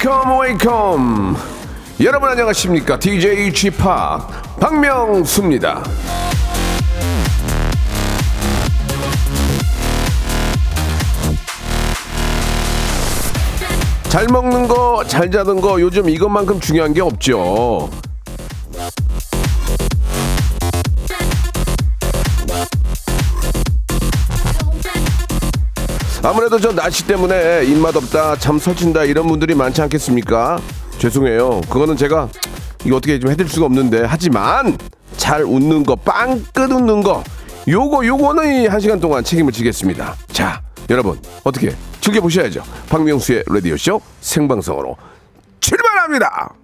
Welcome, welcome. 여러분 안녕하십니까? DJ Chip 박명수입니다. 잘 먹는 거, 잘 자는 거 요즘 이것만큼 중요한 게 없죠. 아무래도 저 날씨 때문에 입맛 없다, 잠 설친다 이런 분들이 많지 않겠습니까? 죄송해요. 그거는 제가 이거 어떻게 좀 해드릴 수가 없는데 하지만 잘 웃는 거, 빵끝 웃는 거 요거 요거는 이 한 시간 동안 책임을 지겠습니다. 자, 여러분 어떻게 즐겨 보셔야죠. 박명수의 라디오 쇼 생방송으로 출발합니다.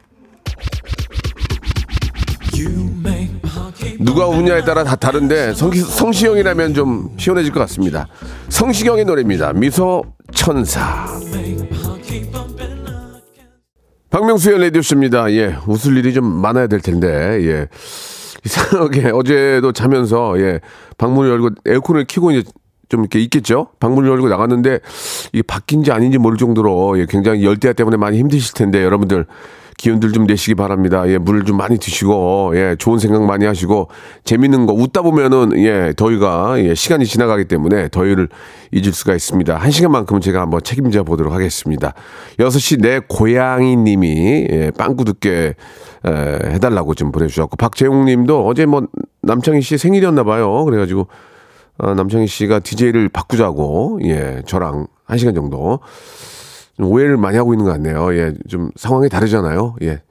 누가 우냐에 따라 다 다른데 성시, 성시경이라면 좀 시원해질 것 같습니다. 성시경의 노래입니다. 미소 천사. 박명수의 라디오쇼입니다. 예, 웃을 일이 좀 많아야 될 텐데, 예. 이상하게 어제도 자면서, 예, 방문을 열고 에어컨을 켜고 이제 좀 이렇게 있겠죠? 방문을 열고 나갔는데, 이게 바뀐지 아닌지 모를 정도로, 예, 굉장히 열대야 때문에 많이 힘드실 텐데, 여러분들, 기운들 좀 내시기 바랍니다. 예, 물을 좀 많이 드시고, 예, 좋은 생각 많이 하시고, 재밌는 거, 웃다 보면은, 예, 더위가, 예, 시간이 지나가기 때문에 더위를 잊을 수가 있습니다. 한 시간만큼은 제가 한번 책임져 보도록 하겠습니다. 6시 내 고양이 님이, 예, 빵꾸 듣게, 에, 해달라고 좀 보내주셨고, 박재용 님도 어제 뭐, 남창희 씨 생일이었나 봐요. 그래가지고, 어, 남창희 씨가 DJ를 바꾸자고, 예, 저랑 한 시간 정도. 좀 오해를 많이 하고 있는 것 같네요. 예, 좀 상황이 다르잖아요. 예.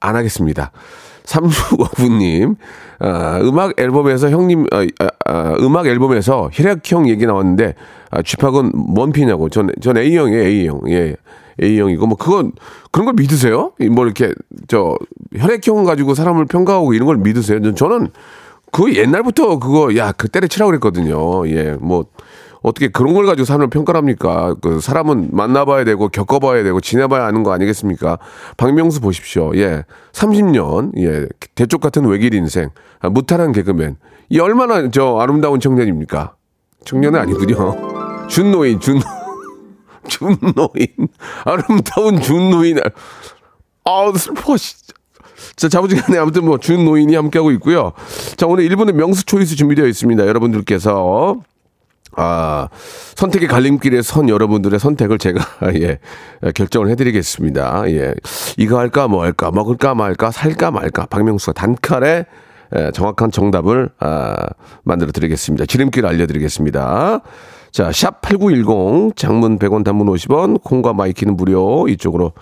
안 하겠습니다. 3659님, 아, 음악 앨범에서 형님, 아, 아, 아, 음악 앨범에서 혈액형 얘기 나왔는데, 아, 쥐팍은 뭔 피냐고. 전, 전 A형이에요, A형. 예. A형이고, 뭐, 그건, 그런 걸 믿으세요? 뭐, 이렇게, 저, 혈액형 가지고 사람을 평가하고 이런 걸 믿으세요? 저는 그 옛날부터 그거, 야, 그 때려치라고 그랬거든요. 예, 뭐, 어떻게 그런 걸 가지고 사람을 평가합니까? 그 사람은 만나봐야 되고 겪어봐야 되고 지내봐야 하는 거 아니겠습니까? 박명수 보십시오. 예, 30년 예 대쪽 같은 외길 인생 아, 무탈한 개그맨 이 얼마나 저 아름다운 청년입니까? 청년은 아니군요. 준노인 준 준노인 아름다운 준노인 아 슬퍼 진짜. 자, 자부지간에 아무튼 뭐 준노인이 함께하고 있고요. 자, 오늘 1분의 명수 초이스 준비되어 있습니다. 여러분들께서 아, 선택의 갈림길에 선 여러분들의 선택을 제가, 예, 결정을 해드리겠습니다. 예. 이거 할까, 뭐 할까, 먹을까, 말까, 살까, 말까. 박명수가 단칼에 예, 정확한 정답을, 아, 만들어 드리겠습니다. 지름길 알려드리겠습니다. 자, 샵 8910, 장문 100원, 단문 50원, 콩과 My K는 무료. 이쪽으로,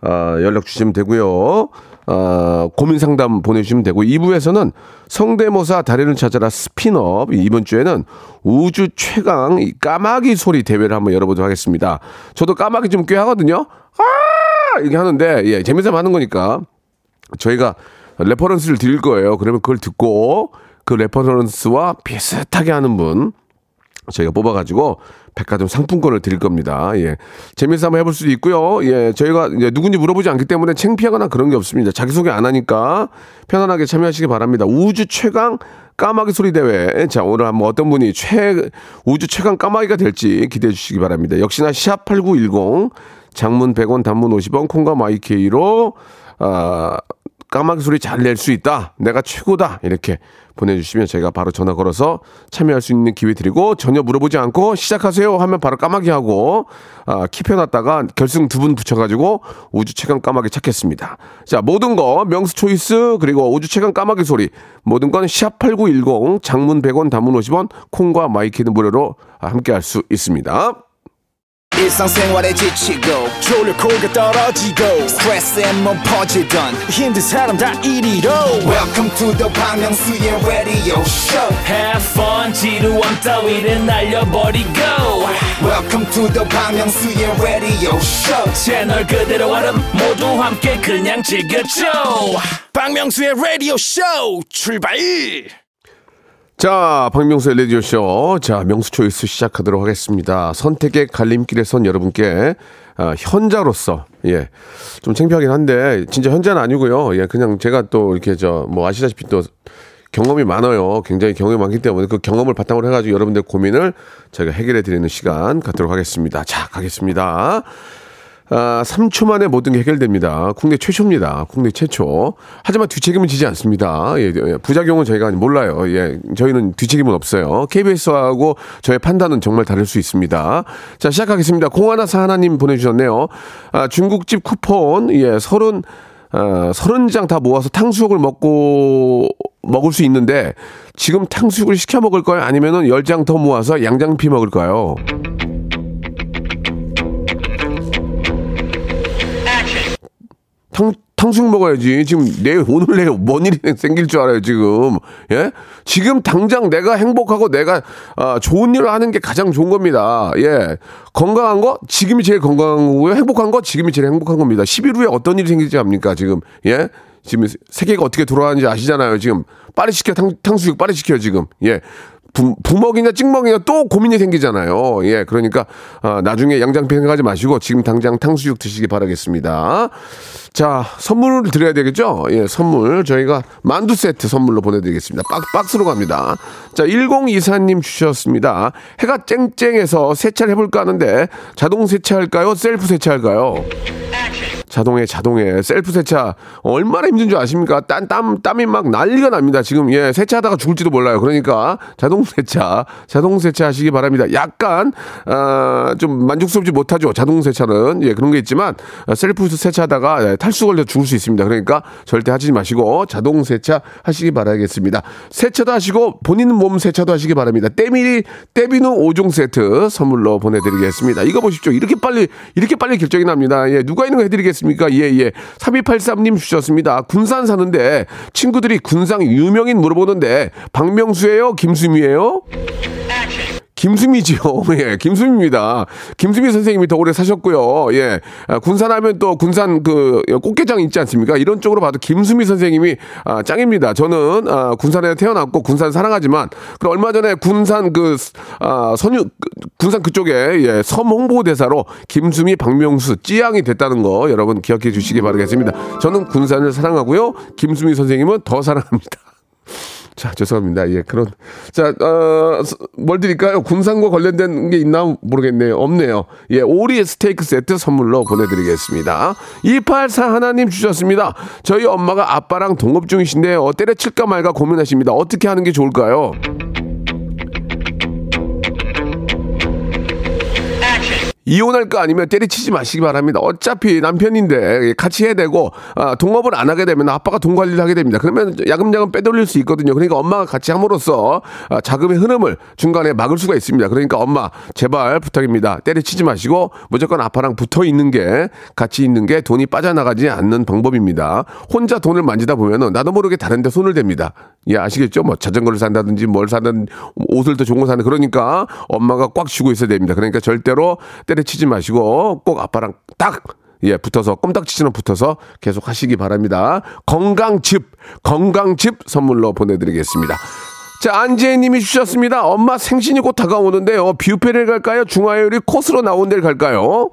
아, 연락 주시면 되고요. 어, 고민 상담 보내주시면 되고 2부에서는 성대모사 달인을 찾아라 스피업 이번 주에는 우주 최강 까마귀 소리 대회를 한번 열어보도록 하겠습니다. 저도 까마귀 좀 꽤 하거든요. 아 이렇게 하는데 예, 재미삼아 하는 거니까 저희가 reference를 드릴 거예요. 그러면 그걸 듣고 그 reference와 비슷하게 하는 분 저희가 뽑아가지고 백화점 상품권을 드릴 겁니다. 예. 재미있어 한번 해볼 수도 있고요. 예. 저희가 이제 누군지 물어보지 않기 때문에 창피하거나 그런 게 없습니다. 자기소개 안 하니까 편안하게 참여하시기 바랍니다. 우주 최강 까마귀 소리 대회. 자, 오늘 한번 어떤 분이 최, 우주 최강 까마귀가 될지 기대해 주시기 바랍니다. 역시나 샵8910 장문 100원 단문 50원 콩과 My K로 아, 까마귀 소리 잘 낼 수 있다. 내가 최고다. 이렇게 보내주시면 제가 바로 전화 걸어서 참여할 수 있는 기회 드리고 전혀 물어보지 않고 시작하세요 하면 바로 까마귀 하고 아, keep 해놨다가 결승 두 분 붙여가지고 우주 최강 까마귀 찾겠습니다. 자 모든 거 명수 choice 그리고 우주 최강 까마귀 소리 모든 건 샵 8910 장문 100원 단문 50원 콩과 마이키는 무료로 함께 할 수 있습니다. 일상생활에 지치고, 졸려 코가 떨어지고, 스트레스에 몸 퍼지던, 힘든 사람 다 이리로. welcome to the Bang Myung-soo's radio show Have fun 지루함 따위를 날려버리고 welcome to the Bang Myung-soo's radio show 채널 그대로 얼음 모두 함께 그냥 즐겨줘 박명수의 라디오 쇼 출발! 자, 박명수의 라디오쇼. 자, 명수 초이스 시작하도록 하겠습니다. 선택의 갈림길에 선 여러분께, 아, 현자로서, 예. 좀 창피하긴 한데, 진짜 현자는 아니고요. 예, 그냥 제가 또 이렇게 저, 뭐 아시다시피 또 경험이 많아요. 굉장히 경험이 많기 때문에 그 경험을 바탕으로 해가지고 여러분들 고민을 저희가 해결해 드리는 시간 갖도록 하겠습니다. 자, 가겠습니다. 아, 3초 만에 모든 게 해결됩니다. 국내 최초입니다. 국내 최초. 하지만 뒤책임은 지지 않습니다. 예, 예, 부작용은 저희가 몰라요. 예, 저희는 뒤책임은 없어요. KBS하고 저의 판단은 정말 다를 수 있습니다. 자, 시작하겠습니다. 공하나사 하나님 보내주셨네요. 아, 중국집 쿠폰, 예, 서른, 아, 서른 장 다 모아서 탕수육을 먹고, 먹을 수 있는데, 지금 탕수육을 시켜 먹을까요? 아니면은 열 장 더 모아서 양장피 먹을까요? 탕, 탕수육 먹어야지. 지금 내일, 오늘 내일 뭔 일이 생길 줄 알아요, 지금. 예? 지금 당장 내가 행복하고 내가, 아, 좋은 일을 하는 게 가장 좋은 겁니다. 예. 건강한 거? 지금이 제일 건강한 거고요. 행복한 거? 지금이 제일 행복한 겁니다. 10일 후에 어떤 일이 생길지 압니까, 지금. 예? 지금 세계가 어떻게 돌아가는지 아시잖아요, 지금. 빨리 시켜, 탕, 탕수육 빨리 시켜, 지금. 예. 부, 부먹이냐 찍먹이냐 또 고민이 생기잖아요. 예, 그러니까 아, 나중에 양장피 생각하지 마시고 지금 당장 탕수육 드시기 바라겠습니다. 자, 선물을 드려야 되겠죠? 예, 선물 저희가 만두 세트 선물로 보내드리겠습니다. 박, 박스로 갑니다. 자, 1024님 주셨습니다. 해가 쨍쨍해서 세차를 해볼까 하는데 자동 세차할까요? 셀프 세차할까요? 자동에 자동에 셀프 세차 얼마나 힘든 줄 아십니까? 땀, 땀 땀이 막 난리가 납니다. 지금 예 세차하다가 죽을지도 몰라요. 그러니까 자동 세차 자동 세차 하시기 바랍니다. 약간 아, 좀 만족스럽지 못하죠. 자동 세차는 예 그런 게 있지만 아, 셀프 세차하다가 예, 탈수 걸려 죽을 수 있습니다. 그러니까 절대 하지 마시고 자동 세차 하시기 바라겠습니다. 세차도 하시고 본인 몸 세차도 하시기 바랍니다. 때밀이 때비누 5종 세트 선물로 보내드리겠습니다. 이거 보십시오. 이렇게 빨리 이렇게 빨리 결정이 납니다. 예 누가 있는 거 해드리겠습니 까? 예, 예. 3283님 주셨습니다. 군산 사는데 친구들이 군상 유명인 물어보는데 박명수예요? 김수미예요? 김수미지요. 예, 김수미입니다. 김수미 선생님이 더 오래 사셨고요. 예. 아, 군산하면 또 군산 그 꽃게장 있지 않습니까? 이런 쪽으로 봐도 김수미 선생님이 아, 짱입니다. 저는 아, 군산에 태어났고 군산 사랑하지만 그 얼마 전에 군산 그 아, 선유 그, 군산 그쪽에 예, 섬 홍보대사로 김수미 박명수 찌양이 됐다는 거 여러분 기억해 주시기 바라겠습니다. 저는 군산을 사랑하고요. 김수미 선생님은 더 사랑합니다. 자, 죄송합니다. 예, 그런. 자, 어, 뭘 드릴까요? 군산과 관련된 게 있나 모르겠네요. 없네요. 예, 오리 스테이크 세트 선물로 보내드리겠습니다. 284 하나님 주셨습니다. 저희 엄마가 아빠랑 동업 중이신데요. 때려칠까 말까 고민하십니다. 어떻게 하는 게 좋을까요? 이혼할까 아니면 때려치지 마시기 바랍니다. 어차피 남편인데 같이 해야 되고 아, 동업을 안 하게 되면 아빠가 돈 관리를 하게 됩니다. 그러면 야금야금 빼돌릴 수 있거든요. 그러니까 엄마가 같이 함으로써 아, 자금의 흐름을 중간에 막을 수가 있습니다. 그러니까 엄마 제발 부탁입니다. 때려치지 마시고 무조건 아빠랑 붙어 있는 게 같이 있는 게 돈이 빠져나가지 않는 방법입니다. 혼자 돈을 만지다 보면은 나도 모르게 다른데 손을 댑니다. 예 아시겠죠? 뭐 자전거를 산다든지 뭘 사든 옷을 더 좋은 거 사는 그러니까 엄마가 꽉 쥐고 있어야 됩니다. 그러니까 절대로 때 려치지 마시고 꼭 아빠랑 딱 예, 붙어서 꼼딱지처럼 붙어서 계속 하시기 바랍니다. 건강즙, 건강즙 선물로 보내드리겠습니다. 자, 안재님이 주셨습니다. 엄마 생신이 곧 다가오는데요. 뷔페를 갈까요? 중화요리 코스로 나온 데를 갈까요?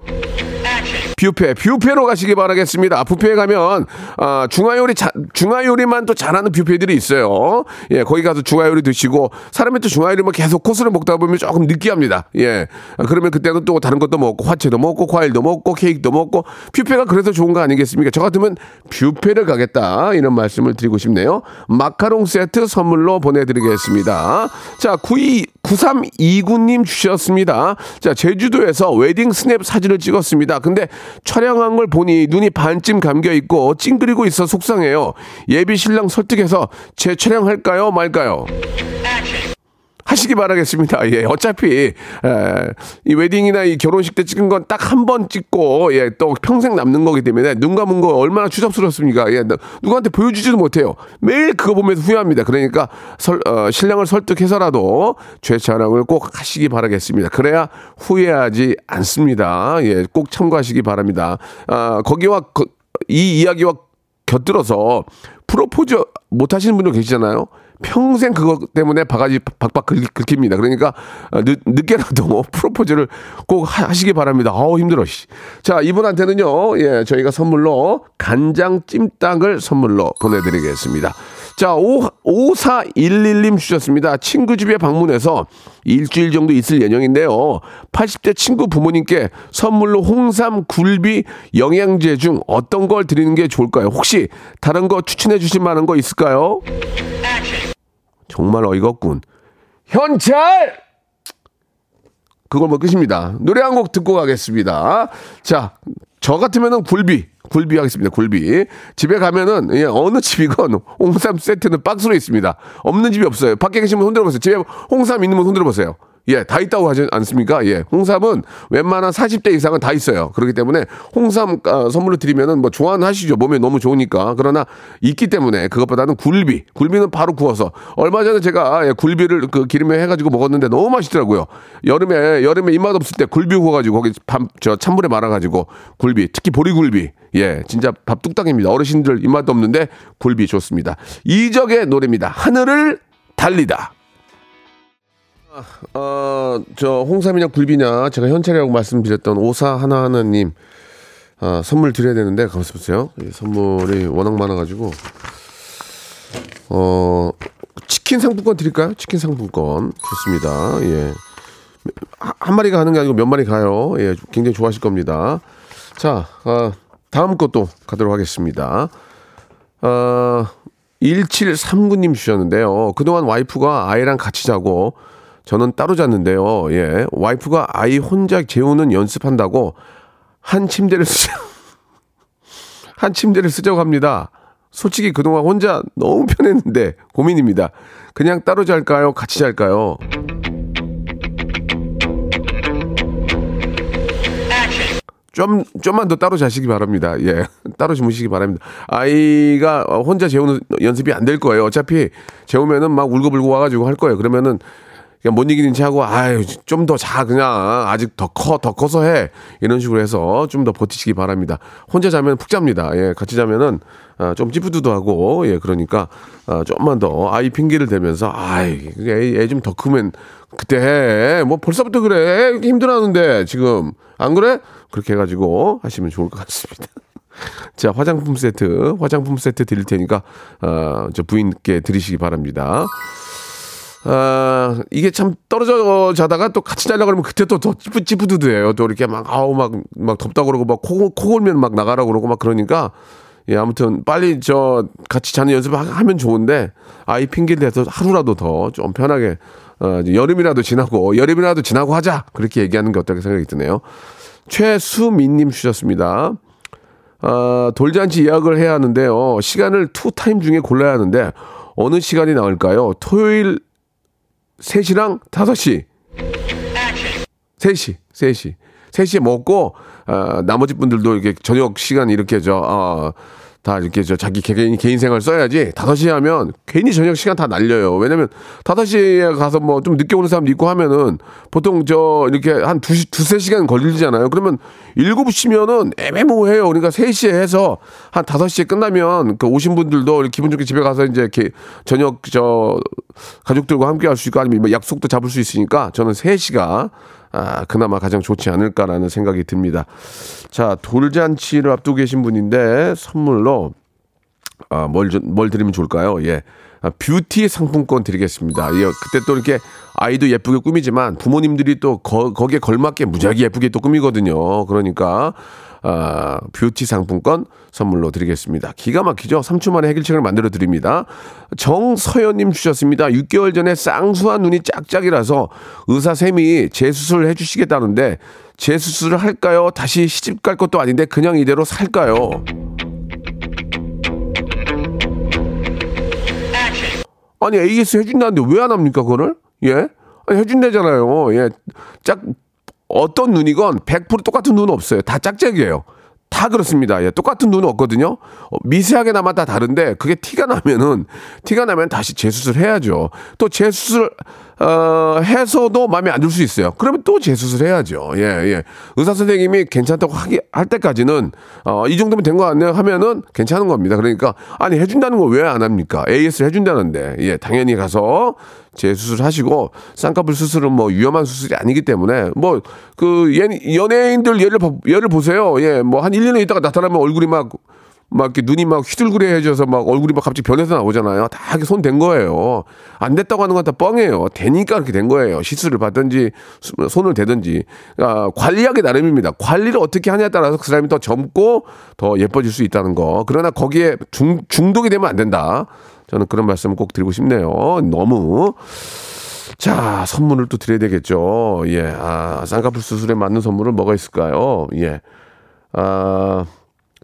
뷔페, 뷔페로 가시기 바라겠습니다. 뷔페에 가면 아, 중화요리 자, 중화요리만 또 잘하는 뷔페들이 있어요. 예, 거기 가서 중화요리 드시고 사람이 또 중화요리 뭐 계속 코스를 먹다 보면 조금 느끼합니다. 예, 아, 그러면 그때는 또 다른 것도 먹고 화채도 먹고 과일도 먹고 케이크도 먹고 뷔페가 그래서 좋은 거 아니겠습니까? 저 같으면 뷔페를 가겠다 이런 말씀을 드리고 싶네요. 마카롱 세트 선물로 보내드리겠습니다. 자, 92 9329님 주셨습니다. 자, 제주도에서 웨딩 스냅 사진을 찍었습니다. 근데 촬영한 걸 보니 눈이 반쯤 감겨 있고 찡그리고 있어 속상해요. 예비 신랑 설득해서 재촬영할까요? 말까요? 하시기 바라겠습니다. 예, 어차피 에, 이 웨딩이나 이 결혼식 때 찍은 건 딱 한 번 찍고 예, 또 평생 남는 거기 때문에 눈 감은 거 얼마나 추잡스럽습니까? 예, 누구한테 보여주지도 못해요. 매일 그거 보면서 후회합니다. 그러니까 설, 어, 신랑을 설득해서라도 죄촬영을 꼭 하시기 바라겠습니다. 그래야 후회하지 않습니다. 예, 꼭 참고하시기 바랍니다. 아, 거기와 거, 이 이야기와 곁들어서 프로포즈 못 하시는 분들 계시잖아요. 평생 그것 때문에 바가지 박박 긁, 긁힙니다. 그러니까 어, 늦, 늦게라도 프로포즈를 꼭 하, 하시기 바랍니다. 아우 힘들어. 씨. 자 이분한테는요, 예 저희가 선물로 간장 찜닭을 선물로 보내드리겠습니다. 자, 5, 5411님 주셨습니다. 친구 집에 방문해서 일주일 정도 있을 예정인데요. 80대 친구 부모님께 선물로 홍삼, 굴비, 영양제 중 어떤 걸 드리는 게 좋을까요? 혹시 다른 거 추천해 주실 만한 거 있을까요? 정말 어이가 없군. 현찰! 그걸 뭐 끝입니다. 노래 한 곡 듣고 가겠습니다. 자, 저 같으면은 굴비, 굴비 하겠습니다. 굴비. 집에 가면은 예, 어느 집이건 홍삼 세트는 박스로 있습니다. 없는 집이 없어요. 밖에 분 손들어 보세요. 집에 홍삼 있는 분 손들어 보세요. 예, 다 있다고 하지 않습니까? 예, 홍삼은 웬만한 40대 이상은 다 있어요. 그렇기 때문에 홍삼 아, 선물로 드리면은 뭐 좋아하시죠. 몸에 너무 좋으니까. 그러나 있기 때문에 그것보다는 굴비. 굴비는 바로 구워서 얼마 전에 제가 예, 굴비를 그 기름에 해 가지고 먹었는데 너무 맛있더라고요. 여름에 여름에 입맛 없을 때 굴비 구워 가지고 거기 밤 저 찬물에 말아 가지고 굴비. 특히 보리굴비. 예, 진짜 밥 뚝딱입니다. 어르신들 입맛도 없는데 굴비 좋습니다. 이적의 노래입니다. 하늘을 달리다. 어, 저 홍삼이냐 굴비냐 제가 현찰이라고 말씀드렸던 오사 하나 하나님 아, 선물 드려야 되는데 가만있어 보세요. 이 선물이 워낙 많아가지고 어 치킨 상품권 드릴까요? 치킨 상품권 좋습니다. 예. 한- 한 마리가 가는 게 아니고 몇 마리 가요. 예, 굉장히 좋아하실 겁니다. 자, 아, 다음 것도 가도록 하겠습니다. 어, 1739님 주셨는데요. 그동안 와이프가 아이랑 같이 자고 저는 따로 잤는데요. 예. 와이프가 아이 혼자 재우는 연습한다고 한 침대를 쓰자, 한 침대를 쓰자고 합니다. 솔직히 그동안 혼자 너무 편했는데 고민입니다. 그냥 따로 잘까요? 같이 잘까요? 좀, 좀만 더 따로 자시기 바랍니다. 예. 따로 주무시기 바랍니다. 아이가 혼자 재우는 연습이 안 될 거예요. 어차피 재우면은 막 울고불고 와가지고 할 거예요. 그러면은 그냥 못 이기는 체 하고, 아유, 좀 더 자, 그냥. 아직 더 커, 더 커서 해. 이런 식으로 해서 좀 더 버티시기 바랍니다. 혼자 자면 푹 잡니다. 예. 같이 자면은, 아, 좀 찌푸드도 하고, 예. 그러니까, 아, 좀만 더 아이 핑계를 대면서, 아이, 애좀 더 크면 그때 해. 뭐 벌써부터 그래. 힘들어하는데, 지금. 안 그래? 그렇게 해가지고 하시면 좋을 것 같습니다. 자, 화장품 세트, 화장품 세트 드릴 테니까, 어, 저 부인께 드리시기 바랍니다. 아, 이게 참 떨어져 자다가 또 같이 자려고 그러면 그때 또 더 찌뿌, 찌뿌드드해요. 또 이렇게 막, 아우, 막, 막 덥다고 그러고 막 코, 코 골면 막 나가라고 그러고 막 그러니까, 예, 아무튼 빨리 저 같이 자는 연습 하면 좋은데, 아이 핑계를 대서 하루라도 더 좀 편하게, 어, 여름이라도 지나고, 여름이라도 지나고 하자! 그렇게 얘기하는 게 어떨까 생각이 드네요. 최수민님 주셨습니다. 아, 돌잔치 예약을 해야 하는데요. 시간을 two time 중에 골라야 하는데 어느 시간이 나을까요? 토요일 3시랑 5시. 3시, 3시. 3시에 먹고 아, 나머지 분들도 이렇게 저녁 시간 이렇게 저 아, 다 이렇게 저 자기 개인 개인 생활 써야지 5시에 하면 괜히 저녁 시간 다 날려요. 왜냐면 5시에 가서 뭐 좀 늦게 오는 사람도 있고 하면은 보통 저 이렇게 한 두, 두세 시간 걸리잖아요. 그러면 7시면은 애매모호해요. 그러니까 3시에 해서 한 5시에 끝나면 그 오신 분들도 기분 좋게 집에 가서 이제 이렇게 저녁 저 가족들과 함께 할 수 있고 아니면 뭐 약속도 잡을 수 있으니까 저는 3시가 아, 그나마 가장 좋지 않을까라는 생각이 듭니다. 자, 돌잔치를 앞두고 계신 분인데 선물로 아, 뭘, 좀- 뭘 드리면 좋을까요? 예. 아, 뷰티 상품권 드리겠습니다. 예, 그때 또 이렇게 아이도 예쁘게 꾸미지만 부모님들이 또 거, 거기에 걸맞게 무지하게 예쁘게 또 꾸미거든요. 그러니까, 아, 뷰티 상품권 선물로 드리겠습니다. 기가 막히죠? 3초 만에 해결책을 만들어 드립니다. 정서연님 주셨습니다. 6개월 전에 쌍수한 눈이 짝짝이라서 의사 쌤이 재수술을 해주시겠다는데 재수술을 할까요? 다시 시집 갈 것도 아닌데 그냥 이대로 살까요? 아니 AS 해준다는데 왜 안 합니까 그거를? 예? 아니 해준다잖아요. 예. 짝 어떤 눈이건 100% 똑같은 눈은 없어요. 다 짝짝이에요. 다 그렇습니다. 예, 똑같은 눈은 없거든요. 어, 미세하게나마 다 다른데 그게 티가 나면은 티가 나면 다시 재수술 해야죠. 또 재수술 어, 해서도 마음에 안 들 수 있어요. 그러면 또 재수술 해야죠. 예, 예. 의사 선생님이 괜찮다고 하기, 할 때까지는, 어, 이 정도면 된거 같네요 하면은 괜찮은 겁니다. 그러니까, 아니, 해준다는 거 왜 안 합니까? AS 해준다는데, 예, 당연히 가서 재수술 하시고, 쌍꺼풀 수술은 뭐 위험한 수술이 아니기 때문에, 뭐, 그, 연예인들 예를, 예를 보세요. 예, 뭐 한 1, 2년 있다가 나타나면 얼굴이 막, 막 이렇게 눈이 막 휘둘그레해져서 막 얼굴이 막 갑자기 변해서 나오잖아요. 다 이렇게 손 댄 거예요. 안 됐다고 하는 건 다 뻥이에요. 되니까 그렇게 된 거예요. 시술을 받든지 손을 대든지. 아, 관리하기 나름입니다. 관리를 어떻게 하냐에 따라서 그 사람이 더 젊고 더 예뻐질 수 있다는 거. 그러나 거기에 중, 중독이 되면 안 된다. 저는 그런 말씀을 꼭 드리고 싶네요. 너무. 자, 선물을 또 드려야 되겠죠. 예. 아, 쌍꺼풀 수술에 맞는 선물은 뭐가 있을까요? 예. 아,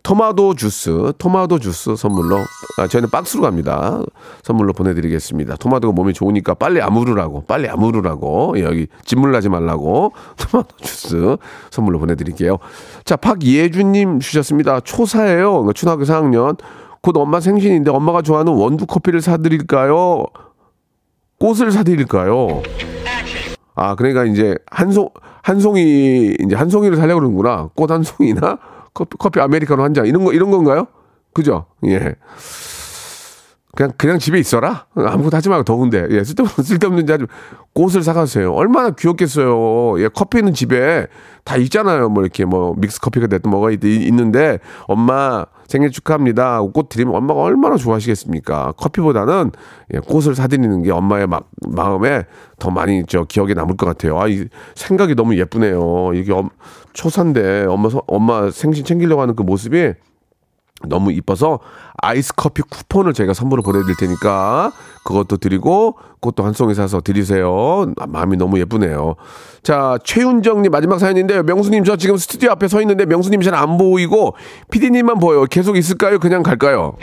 토마토 주스, 토마토 주스 선물로, 아, 저희는 박스로 갑니다. 선물로 보내드리겠습니다. 토마토가 몸에 좋으니까 빨리 아무르라고, 빨리 아무르라고, 예, 여기 진물 나지 말라고, 토마토 주스 선물로 보내드릴게요. 자, 박예준님 주셨습니다. 초사예요. 그러니까 초등학교 4학년. 곧 엄마 생신인데 엄마가 좋아하는 원두 커피를 사드릴까요? 꽃을 사드릴까요? 아, 그러니까 이제 한 송, 한 송이, 이제 한 송이를 사려고 그러는구나. 꽃 한 송이나 커피, 커피 아메리카노 한 잔. 이런 거, 이런 건가요? 그죠? 예. 그냥, 그냥 집에 있어라? 아무것도 하지 말고 더운데. 예, 쓸데없는, 쓸데없는 자주 꽃을 사가세요. 얼마나 귀엽겠어요. 예, 커피는 집에 다 있잖아요. 뭐 이렇게 뭐 믹스 커피가 됐든 뭐가 있, 있는데 엄마 생일 축하합니다. 꽃 드리면 엄마가 얼마나 좋아하시겠습니까? 커피보다는 예, 꽃을 사드리는 게 엄마의 막, 마음에 더 많이 저 기억에 남을 것 같아요. 아, 이 생각이 너무 예쁘네요. 이게 엄, 초산데 엄마, 엄마 생신 챙기려고 하는 그 모습이 너무 이뻐서 아이스 커피 쿠폰을 제가 선물로 보내드릴 테니까 그것도 드리고 그것도 한 송이 사서 드리세요. 아, 마음이 너무 예쁘네요. 자, 최윤정님 마지막 사연인데요. 명수님 저 지금 스튜디오 앞에 서 있는데 명수님 잘 안 보이고 피디님만 보여요. 계속 있을까요? 그냥 갈까요?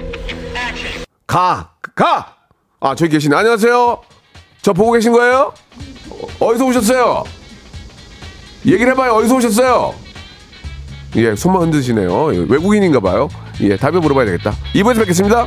가! 가! 아, 저기 계시네. 안녕하세요. 저 보고 계신 거예요? 어, 어디서 오셨어요? 얘기를 해봐요. 어디서 오셨어요? 예, 손만 흔드시네요. 외국인인가 봐요. 예, 답을 물어봐야 되겠다. 2부에서 뵙겠습니다.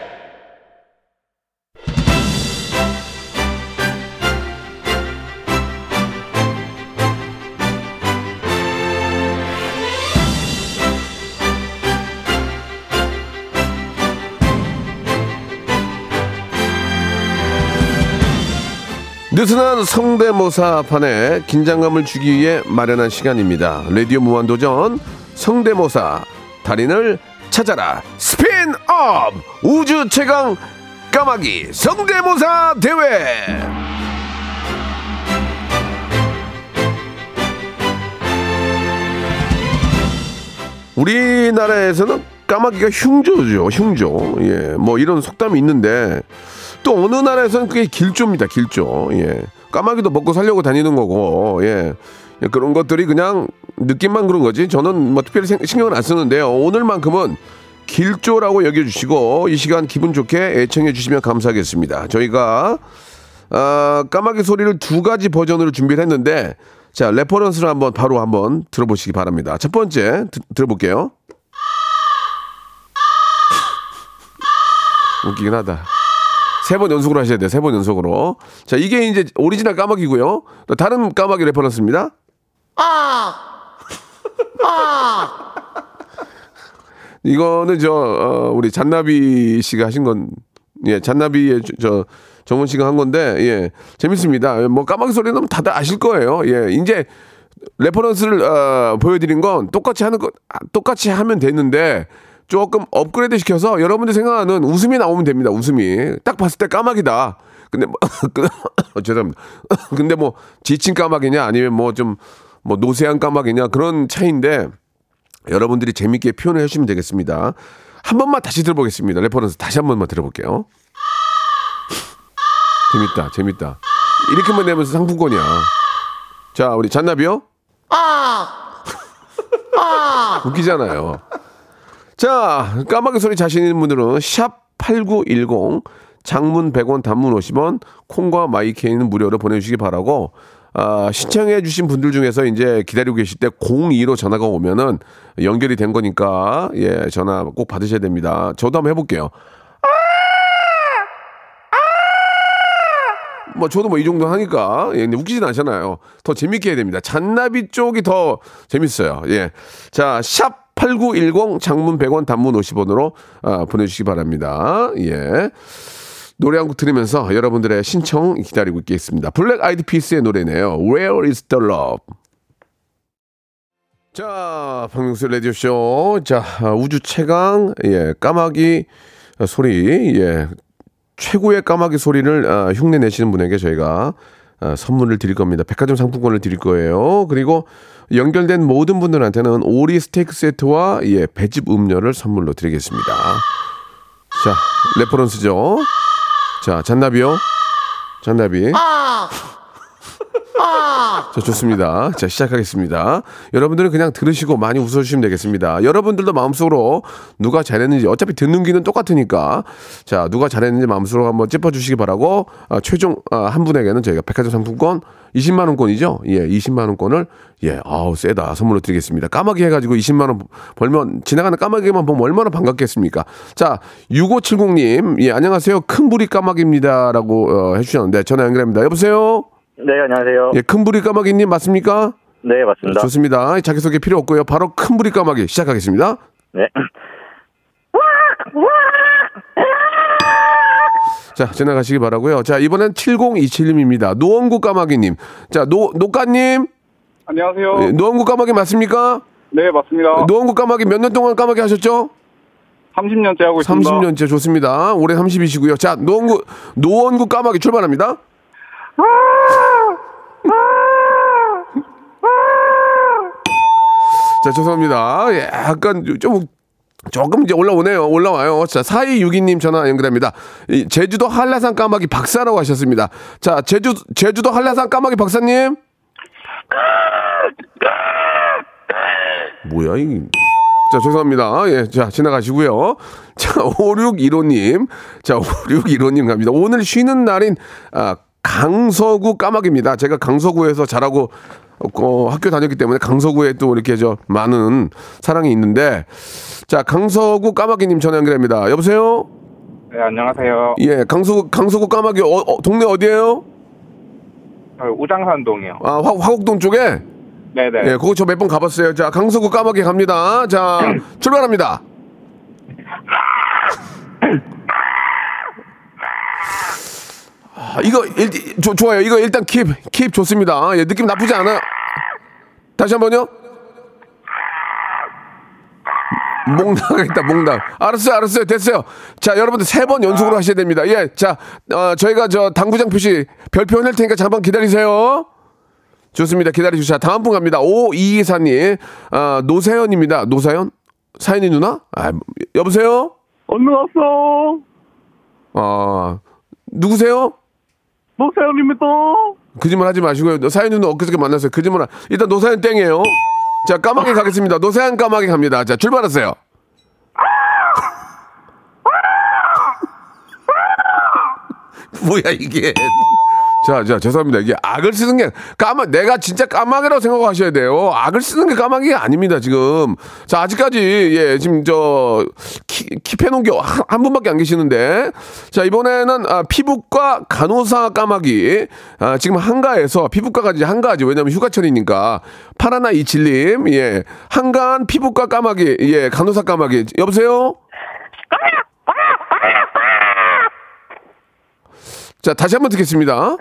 느슨한 성대모사 판에 긴장감을 주기 위해 마련한 시간입니다. 라디오 무한도전 성대모사 달인을 찾아라. 스핀업! 우주 최강 까마귀 성대모사 대회! 우리나라에서는 까마귀가 흉조죠 흉조. 예 뭐 이런 속담이 있는데 또 어느 나라에서는 그게 길조입니다 길조. 예. 까마귀도 먹고 살려고 다니는 거고 예. 예, 그런 것들이 그냥 느낌만 그런 거지. 저는 뭐 특별히 생- 신경을 안 쓰는데요. 오늘만큼은 길조라고 여겨주시고 이 시간 기분 좋게 애청해 주시면 감사하겠습니다. 저희가 아, 까마귀 소리를 두 가지 버전으로 준비를 했는데 자 reference를 한번 바로 한번 들어보시기 바랍니다. 첫 번째 드- 들어볼게요. 웃기긴 하다 세 번 연속으로 하셔야 돼요. 세 번 연속으로. 자, 이게 이제 오리지널 까마귀고요. 또 다른 까마귀 reference입니다. 이거는 저 어, 우리 잔나비 씨가 하신 건 예, 잔나비의 저, 저 정원 씨가 한 건데 예, 재밌습니다. 뭐 까마귀 소리는 다들 아실 거예요. 예, 이제 reference를 어, 보여드린 건 똑같이 하는 거 아, 똑같이 하면 되는데 조금 업그레이드 시켜서 여러분들 생각하는 웃음이 나오면 됩니다. 웃음이 딱 봤을 때 까마귀다. 근데 뭐 그- 어, 죄송합니다. 근데 뭐 지친 까마귀냐 아니면 뭐 좀 뭐 노쇠한 까마귀냐 그런 차이인데 여러분들이 재밌게 표현을 해주시면 되겠습니다. 한 번만 다시 들어보겠습니다. reference 다시 한 번만 들어볼게요. 재밌다, 재밌다. 이렇게만 내면서 상품권이야. 자, 우리 잔나비요? 웃기잖아요. 자, 까마귀 소리 자신 있는 분들은 샵 8910 장문 100원 단문 50원 콩과 마이케이는 무료로 보내주시기 바라고 아, 신청해 주신 분들 중에서 이제 기다리고 계실 때 02로 전화가 오면은 연결이 된 거니까 예 전화 꼭 받으셔야 됩니다. 저도 한번 해볼게요. 뭐 저도 뭐 이 정도 하니까 예, 근데 웃기진 않잖아요. 더 재밌게 해야 됩니다. 잔나비 쪽이 더 재밌어요. 예. 자, 샵 8910 장문 100원 단문 50원으로 아, 보내주시기 바랍니다. 예. 노래 한 곡 들으면서 여러분들의 신청 기다리고 있겠습니다. Black Eyed Peas의 노래네요. Where is the love? 자, 박명수 라디오쇼. 자, 우주 최강, 예, 까마귀 소리, 예, 최고의 까마귀 소리를 아, 흉내 내시는 분에게 저희가 아, 선물을 드릴 겁니다. 백화점 상품권을 드릴 거예요. 그리고 연결된 모든 분들한테는 오리 스테이크 세트와 예, 배즙 음료를 선물로 드리겠습니다. 자, reference죠. 자, 잔나비요. 잔나비. 자, 좋습니다. 자, 시작하겠습니다. 여러분들은 그냥 들으시고 많이 웃어주시면 되겠습니다. 여러분들도 마음속으로 누가 잘했는지, 어차피 듣는 귀는 똑같으니까, 자, 누가 잘했는지 마음속으로 한번 짚어주시기 바라고, 아, 최종, 아, 한 분에게는 저희가 백화점 상품권 20만 원권이죠? 예, 20만 원권을, 예, 아우, 세다. 선물로 드리겠습니다. 까마귀 해가지고 20만 원 벌면, 지나가는 까마귀만 보면 얼마나 반갑겠습니까? 자, 6570님, 예, 안녕하세요. 큰 부리 까마귀입니다. 라고, 어, 해주셨는데, 전화 연결합니다. 여보세요? 네, 안녕하세요. 예, 큰부리 까마귀님 맞습니까? 네, 맞습니다. 좋습니다. 자기소개 필요 없고요. 바로 큰부리 까마귀 시작하겠습니다. 네. 자, 지나가시기 바라고요. 자, 이번엔 7027님입니다. 노원구 까마귀님. 자, 노, 노까님. 안녕하세요. 예, 노원구 까마귀 맞습니까? 네, 맞습니다. 노원구 까마귀 몇 년 동안 까마귀 하셨죠? 30년째 하고 있습니다. 30년째 좋습니다. 올해 30이시고요. 자, 노원구, 노원구 까마귀 출발합니다. 자, 죄송합니다. 예, 약간 좀 조금 이제 올라오네요. 올라와요. 자, 4262님 전화 연결합니다. 이 제주도 한라산 까마귀 박사라고 하셨습니다. 자, 제주, 제주도 한라산 까마귀 박사님. 뭐야, 이. 자, 죄송합니다. 예, 자, 지나가시고요. 자, 5615님. 자, 5615님 갑니다. 오늘 쉬는 날인, 아, 강서구 까마귀입니다. 제가 강서구에서 자라고 어, 학교 다녔기 때문에 강서구에 또 이렇게 저 많은 사랑이 있는데 자 강서구 까마귀님 전화 연결합니다. 여보세요. 네, 안녕하세요. 예, 강서구 강서구 까마귀 어, 어, 동네 어디예요? 저 우장산동이요. 아 화, 화곡동 쪽에. 네네. 예, 거기 저몇 번 가봤어요. 자 강서구 까마귀 갑니다. 자 출발합니다. 이거 일, 조, 좋아요. 이거 일단 킵, 킵 좋습니다. 예, 느낌 나쁘지 않아요. 다시 한 번요. 몽당하겠다, 몽당. 알았어요, 알았어요. 됐어요. 자, 여러분들 세 번 연속으로 하셔야 됩니다. 예, 자, 어, 저희가 저 당구장 표시 별표 해낼 테니까 잠깐 기다리세요. 좋습니다. 기다려주시죠. 다음 분 갑니다. 5224님. 아, 노사연입니다. 노사연? 사연이 누나? 아, 여보세요? 언제 왔어? 아, 누구세요? 노세현입니다. 거짓말 하지 마시고요. 사연 누나 엊그저께 만났어요. 거짓말. 하- 일단 노사연 땡이에요. 자, 까마귀 가겠습니다. 노사연 까마귀 갑니다. 자, 출발하세요. 뭐야, 이게. 자, 자, 죄송합니다. 이게 악을 쓰는 게 까마, 내가 진짜 까마귀라고 생각하셔야 돼요. 악을 쓰는 게 까마귀가 아닙니다, 지금. 자, 아직까지, 예, 지금 저, 키, 킵해놓은 게 한, 한 분밖에 안 계시는데. 자, 이번에는, 아, 피부과 간호사 까마귀. 아, 지금 한가에서, 피부과가 이제 한가하지. 왜냐면 휴가철이니까. 파라나 이칠님, 예. 한가한 피부과 까마귀, 예, 간호사 까마귀. 여보세요? 자, 다시 한번 듣겠습니다.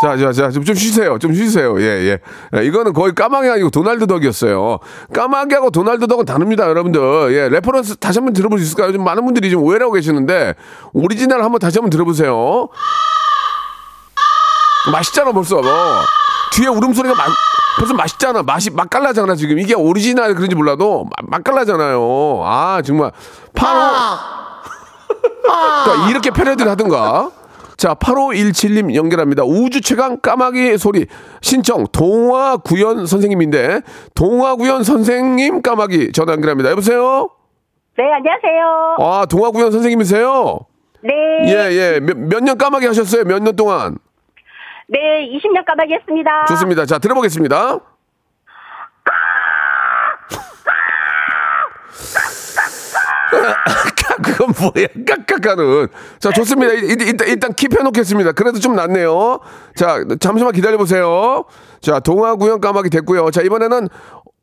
자, 자, 자, 좀, 좀 쉬세요. 좀 쉬세요. 예, 예. 예, 이거는 거의 까마귀 아니고 도날드 덕이었어요. 까마귀하고 도날드 덕은 다릅니다, 여러분들. 예, reference 다시 한번 들어볼 수 있을까요? 좀 많은 분들이 좀 오해를 하고 계시는데, 오리지널 한번 다시 한번 들어보세요. 맛있잖아, 벌써. 뭐. 뒤에 울음소리가 많, 벌써 맛있잖아. 맛이 맛깔나잖아 지금. 이게 오리지널 그런지 몰라도 맛- 맛깔나잖아요. 아 정말 파로. 그러니까 이렇게 패러디를 하든가. 자, 8517님 연결합니다. 우주 최강 까마귀 소리 신청 동화 구연 선생님인데 동화 구연 선생님 까마귀 전화 연결합니다. 여보세요? 네, 안녕하세요. 아, 동화 구연 선생님이세요? 네. 예, 예. 몇년 까마귀 하셨어요? 몇 년 동안? 네, 20년 까마귀 했습니다. 좋습니다. 자, 들어보겠습니다. 그건 뭐야? 깍깍하는. 자, 좋습니다. 일- 일- 일단, 일단 킵해놓겠습니다. 그래도 좀 낫네요. 자, 잠시만 기다려보세요. 자, 동화구형 까마귀 됐고요. 자, 이번에는,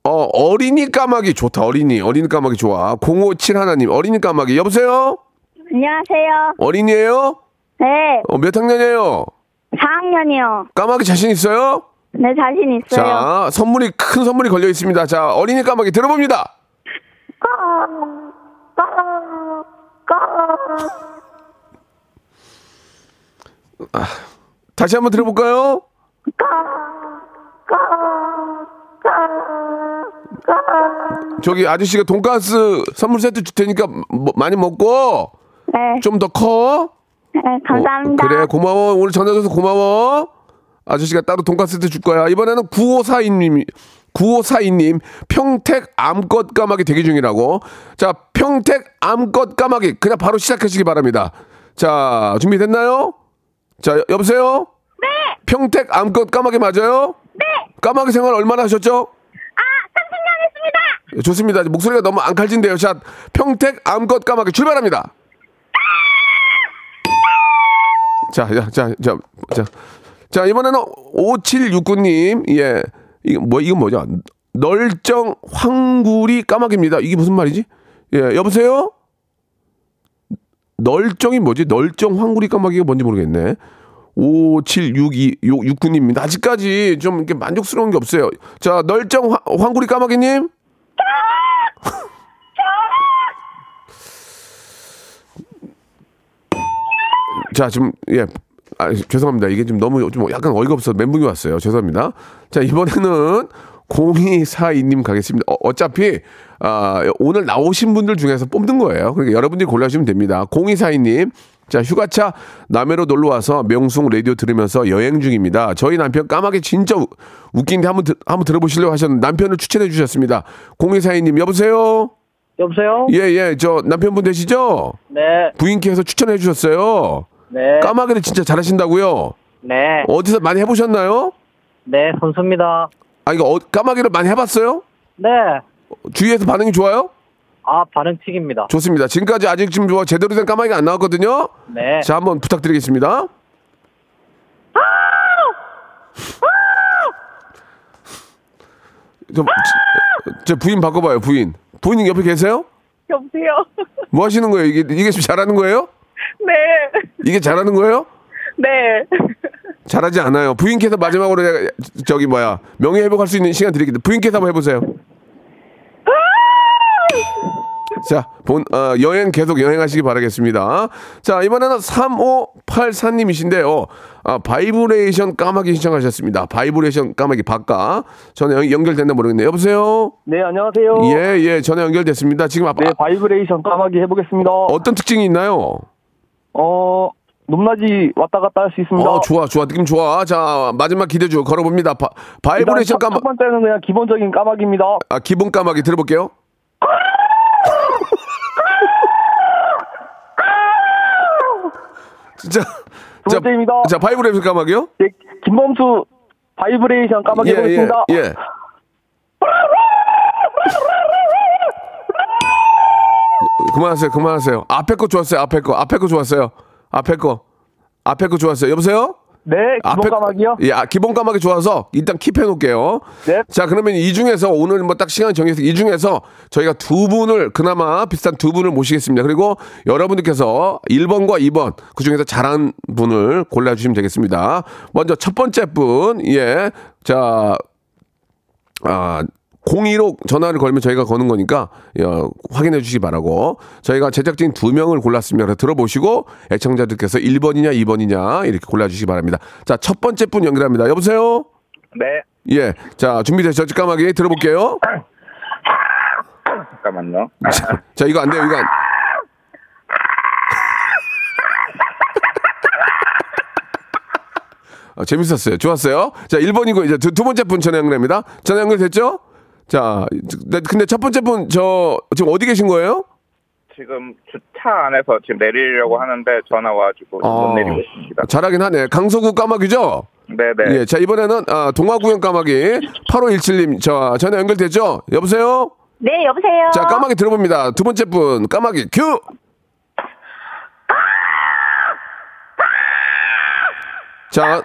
어, 어린이 까마귀 좋다. 어린이. 어린이 까마귀 좋아. 057 하나님. 어린이 까마귀. 여보세요? 안녕하세요. 어린이에요? 네, 어, 몇 학년이에요? 4학년이요. 까마귀 자신 있어요? 네, 자신 있어요. 자, 선물이, 큰 선물이 걸려 있습니다. 자, 어린이 까마귀 들어봅니다. 꺼. 다시 한번 들어볼까요? 저기 아저씨가 돈가스 선물 세트 줄 테니까 뭐- 많이 먹고 네, 좀 더 커. 네, 감사합니다. 어, 그래 고마워 오늘 전화 줘서 고마워. 아저씨가 따로 돈가스 세트 줄 거야. 이번에는 9542님 9542님 평택 암컷 까마귀 대기 중이라고. 자 평택 암컷 까마귀 그냥 바로 시작하시기 바랍니다. 자 준비됐나요? 자 여- 여보세요? 네, 평택 암컷 까마귀 맞아요? 네. 까마귀 생활 얼마나 하셨죠? 아, 30년 했습니다. 좋습니다. 목소리가 너무 안 칼진데요. 자, 평택 암컷 까마귀 출발합니다. 자, 자, 자, 자, 자, 자 이번에는 5769님, 예, 이거 뭐 이건 뭐죠? 널정 황구리 까마귀입니다. 이게 무슨 말이지? 예, 여보세요? 널정이 뭐지? 널정 황구리 까마귀가 뭔지 모르겠네. 5762 69님입니다. 아직까지 좀 이렇게 만족스러운 게 없어요. 자, 널정 황, 황구리 까마귀님. 자, 지금 예. 아, 죄송합니다. 이게 좀 너무 좀 약간 어이가 없어 멘붕이 왔어요. 죄송합니다. 자, 이번에는 0242님 가겠습니다. 어, 어차피 아, 오늘 나오신 분들 중에서 뽑는 거예요. 그러니까 여러분들이 골라주시면 됩니다. 0242님. 자, 휴가차 남해로 놀러 와서 명승 라디오 들으면서 여행 중입니다. 저희 남편 까마귀 진짜 우- 웃긴데 한번 들- 한번 들어보시려고 하셨는데 남편을 추천해 주셨습니다. 0242님 여보세요? 여보세요? 예, 예. 저 남편분 되시죠? 네, 부인께서 추천해 주셨어요. 네, 까마귀를 진짜 잘하신다고요? 네, 어디서 많이 해보셨나요? 네, 선수입니다. 아, 이거 어- 까마귀를 많이 해봤어요? 네, 주위에서 반응이 좋아요? 아, 반응칙입니다. 좋습니다. 지금까지 아직 지금 뭐 제대로 된 까마귀가 안 나왔거든요. 네, 자, 한번 부탁드리겠습니다. 저, 저, 저 부인 바꿔봐요, 부인. 부인 옆에 계세요? 여보세요? 뭐 하시는 거예요? 이게, 이게 지금 잘하는 거예요? 네, 이게 잘하는 거예요? 네. 잘하지 않아요. 부인께서 마지막으로 내가 저기 뭐야 명예 회복할 수 있는 시간 드리겠습니다. 부인께서 한번 해보세요. 자, 본 어, 여행 계속 여행하시기 바라겠습니다. 자, 이번에는 3584님이신데요. 아, 바이브레이션 까마귀 신청하셨습니다. 바이브레이션 까마귀 바까 전화 연- 연결됐나 모르겠네요. 여보세요? 네, 안녕하세요. 예, 예, 전화 연결됐습니다. 지금 아빠 네, 바이브레이션 까마귀 해보겠습니다. 어떤 특징이 있나요? 어, 높낮이 왔다 갔다 할 수 있습니다. 어, 좋아, 좋아. 느낌 좋아. 자, 마지막 기대 주 걸어봅니다. 바, 바이브레이션 첫, 까마 첫 번째는 그냥 기본적인 까마귀입니다. 아, 기본 까마귀 들어볼게요. 진짜. 두 번째입니다. 자, 바이브레이션 까마귀요? 네, 김범수 바이브레이션 까마귀 예, 예, 해보겠습니다. 예. 그만하세요, 그만하세요. 앞에 거 좋았어요, 앞에 거. 앞에 거 좋았어요. 앞에 거. 앞에 거 좋았어요. 여보세요? 네, 기본 까마귀요. 예, 아, 기본 까마귀 좋아서 일단 keep해 놓을게요. 네. 자, 그러면 이 중에서 오늘 뭐 딱 시간 정해서 이 중에서 저희가 두 분을 그나마 비슷한 두 분을 모시겠습니다. 그리고 여러분들께서 1번과 2번 그 중에서 잘한 분을 골라 주시면 되겠습니다. 먼저 첫 번째 분. 예. 자, 아, 02로 전화를 걸면 저희가 거는 거니까 어, 확인해 주시기 바라고 저희가 제작진 두 명을 골랐습니다. 그래서 들어보시고 애청자들께서 1번이냐 2번이냐 이렇게 골라주시기 바랍니다. 자, 첫 번째 분 연결합니다. 여보세요? 네, 예. 자, 준비되셨죠? 까마귀 들어볼게요. 잠깐만요. 자, 자, 이거 안 돼요. 이거 안. 아, 재밌었어요. 좋았어요. 자, 1번이고 이제 두, 두 번째 분 전화 연결합니다. 전화 연결됐죠? 자, 네, 근데 첫 번째 분 저 지금 어디 계신 거예요? 지금 주차 안에서 지금 내리려고 하는데 전화 와가지고 못 내리고 있습니다. 잘하긴 하네. 강서구 까마귀죠? 네네. 예. 자, 이번에는 아, 동화구형 까마귀 8517님 저 전화 연결됐죠? 여보세요? 네, 여보세요. 자, 까마귀 들어봅니다. 두 번째 분 까마귀 큐. 자.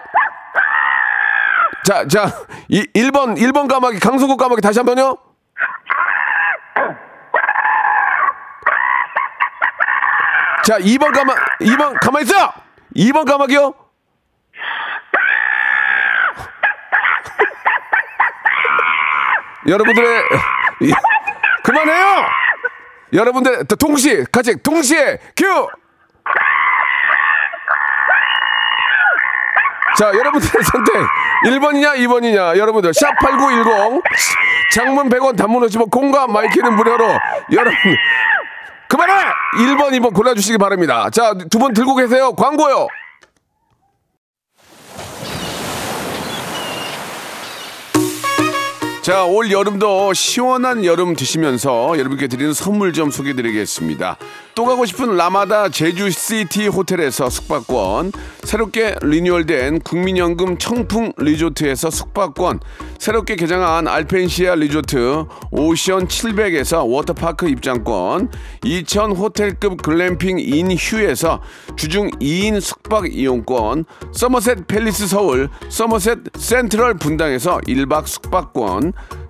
자, 자, 이 1번 1번 까마귀 강서구 까마귀 다시 한 번요. 자, 2번 까마 2번 가만 있어. 2번 까마귀요. 여러분들의 이- 그만해요. 여러분들 또 동시에 같이 동시에 큐. 자, 여러분들의 선택 1번이냐 2번이냐. 여러분들 샵8910 장문 100원 단문 50원 콩과 my K는 무료로 여러분 그만해! 1번 2번 골라주시기 바랍니다. 자 두 분 들고 계세요. 광고요 자, 올 여름도 시원한 여름 드시면서 여러분께 드리는 선물 좀 소개해 드리겠습니다. 또 가고 싶은 라마다 제주시티 호텔에서 숙박권, 새롭게 리뉴얼된 국민연금 청풍 리조트에서 숙박권, 새롭게 개장한 알펜시아 리조트 오션 700에서 워터파크 입장권, 2000 호텔급 글램핑 인 휴에서 주중 2인 숙박 이용권, 서머셋 팰리스 서울, 서머셋 센트럴 분당에서 1박 숙박권,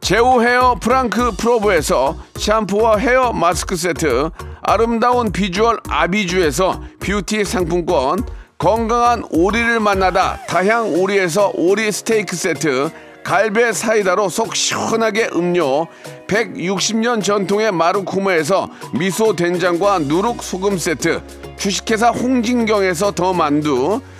제오 헤어 프랑크 프로브에서 샴푸와 헤어 마스크 세트, 아름다운 비주얼 아비주에서 뷰티 상품권, 건강한 오리를 만나다 다향 오리에서 오리 스테이크 세트, 갈배 사이다로 속 시원하게 음료, 160년 전통의 마루코메에서 미소 된장과 누룩 소금 세트, 주식회사 홍진경에서 더 만두,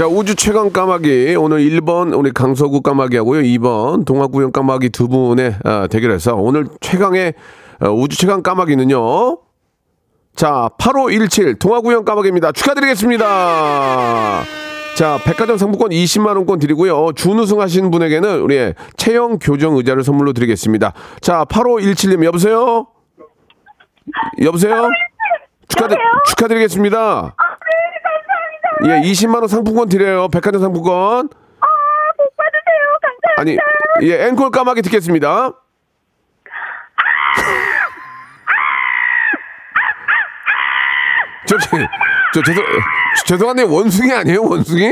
자, 우주 최강 까마귀. 오늘 1번 우리 강서구 까마귀하고요. 2번 동화구형 까마귀 두 분의 아, 대결에서 오늘 최강의 어, 우주 최강 까마귀는요. 자, 8517 동화구형 까마귀입니다. 축하드리겠습니다. 자, 백화점 상품권 20만 원권 드리고요. 준우승 하신 분에게는 우리 체형 교정 의자를 선물로 드리겠습니다. 자, 8517님 여보세요? 여보세요? 축하드, 축하드리겠습니다. 예, 20만 원 상품권 드려요. 백화점 상품권. 복 받으세요. 감사합니다. 아니, 예, 앵콜 까마귀 듣겠습니다. 저기, 저 죄송, 죄송한데 원숭이 아니에요 원숭이?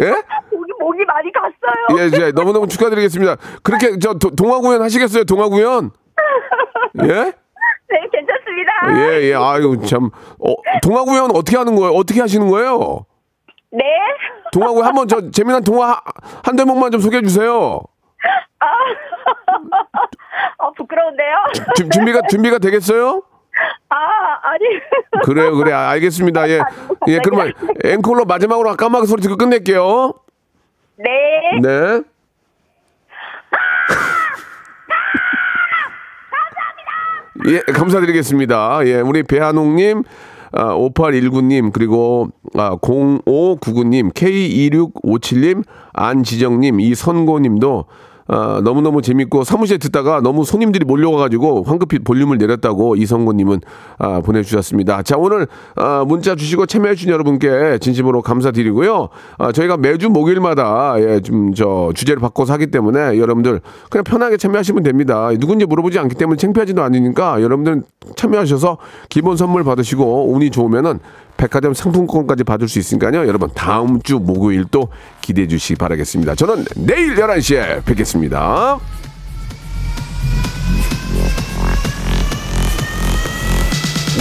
예? 목이, 목이 많이 갔어요. 예, 예, 너무너무 축하드리겠습니다. 그렇게 저 도- 동화구연 하시겠어요? 동화구연? 예? 네, 괜찮 습니다. 예, 예. 아유, 참. 어, 동화구연 어떻게 하는 거예요? 어떻게 하시는 거예요? 네. 동화구연 한번 저 재미난 동화 하- 한 대목만 좀 소개해 주세요. 아, 아 부끄러운데요? 주- 준비가 준비가 되겠어요? 아, 아니. 그래요, 그래. 아, 알겠습니다. 예. 예, 그러면 앵콜로 마지막으로 까마귀 소리 듣고 끝낼게요. 네. 네. 예, 감사드리겠습니다. 예, 우리 배한옥님, 아, 5819님, 그리고 아, 0599님, K2657님, 안지정님, 이선고님도 아, 너무너무 재밌고 사무실에 듣다가 너무 손님들이 몰려와가지고 황급히 볼륨을 내렸다고 이성고님은 아, 보내주셨습니다. 자 오늘 아, 문자 주시고 참여해주신 여러분께 진심으로 감사드리고요. 아, 저희가 매주 목요일마다 예, 좀 저 주제를 바꿔서 하기 때문에 여러분들 그냥 편하게 참여하시면 됩니다. 누군지 물어보지 않기 때문에 창피하지도 않으니까 여러분들 참여하셔서 기본 선물 받으시고 운이 좋으면은 백화점 상품권까지 받을 수 있으니까요. 여러분 다음 주 목요일 또 기대해 주시기 바라겠습니다. 저는 내일 11시에 뵙겠습니다.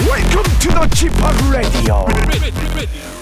Welcome to the Chip Radio.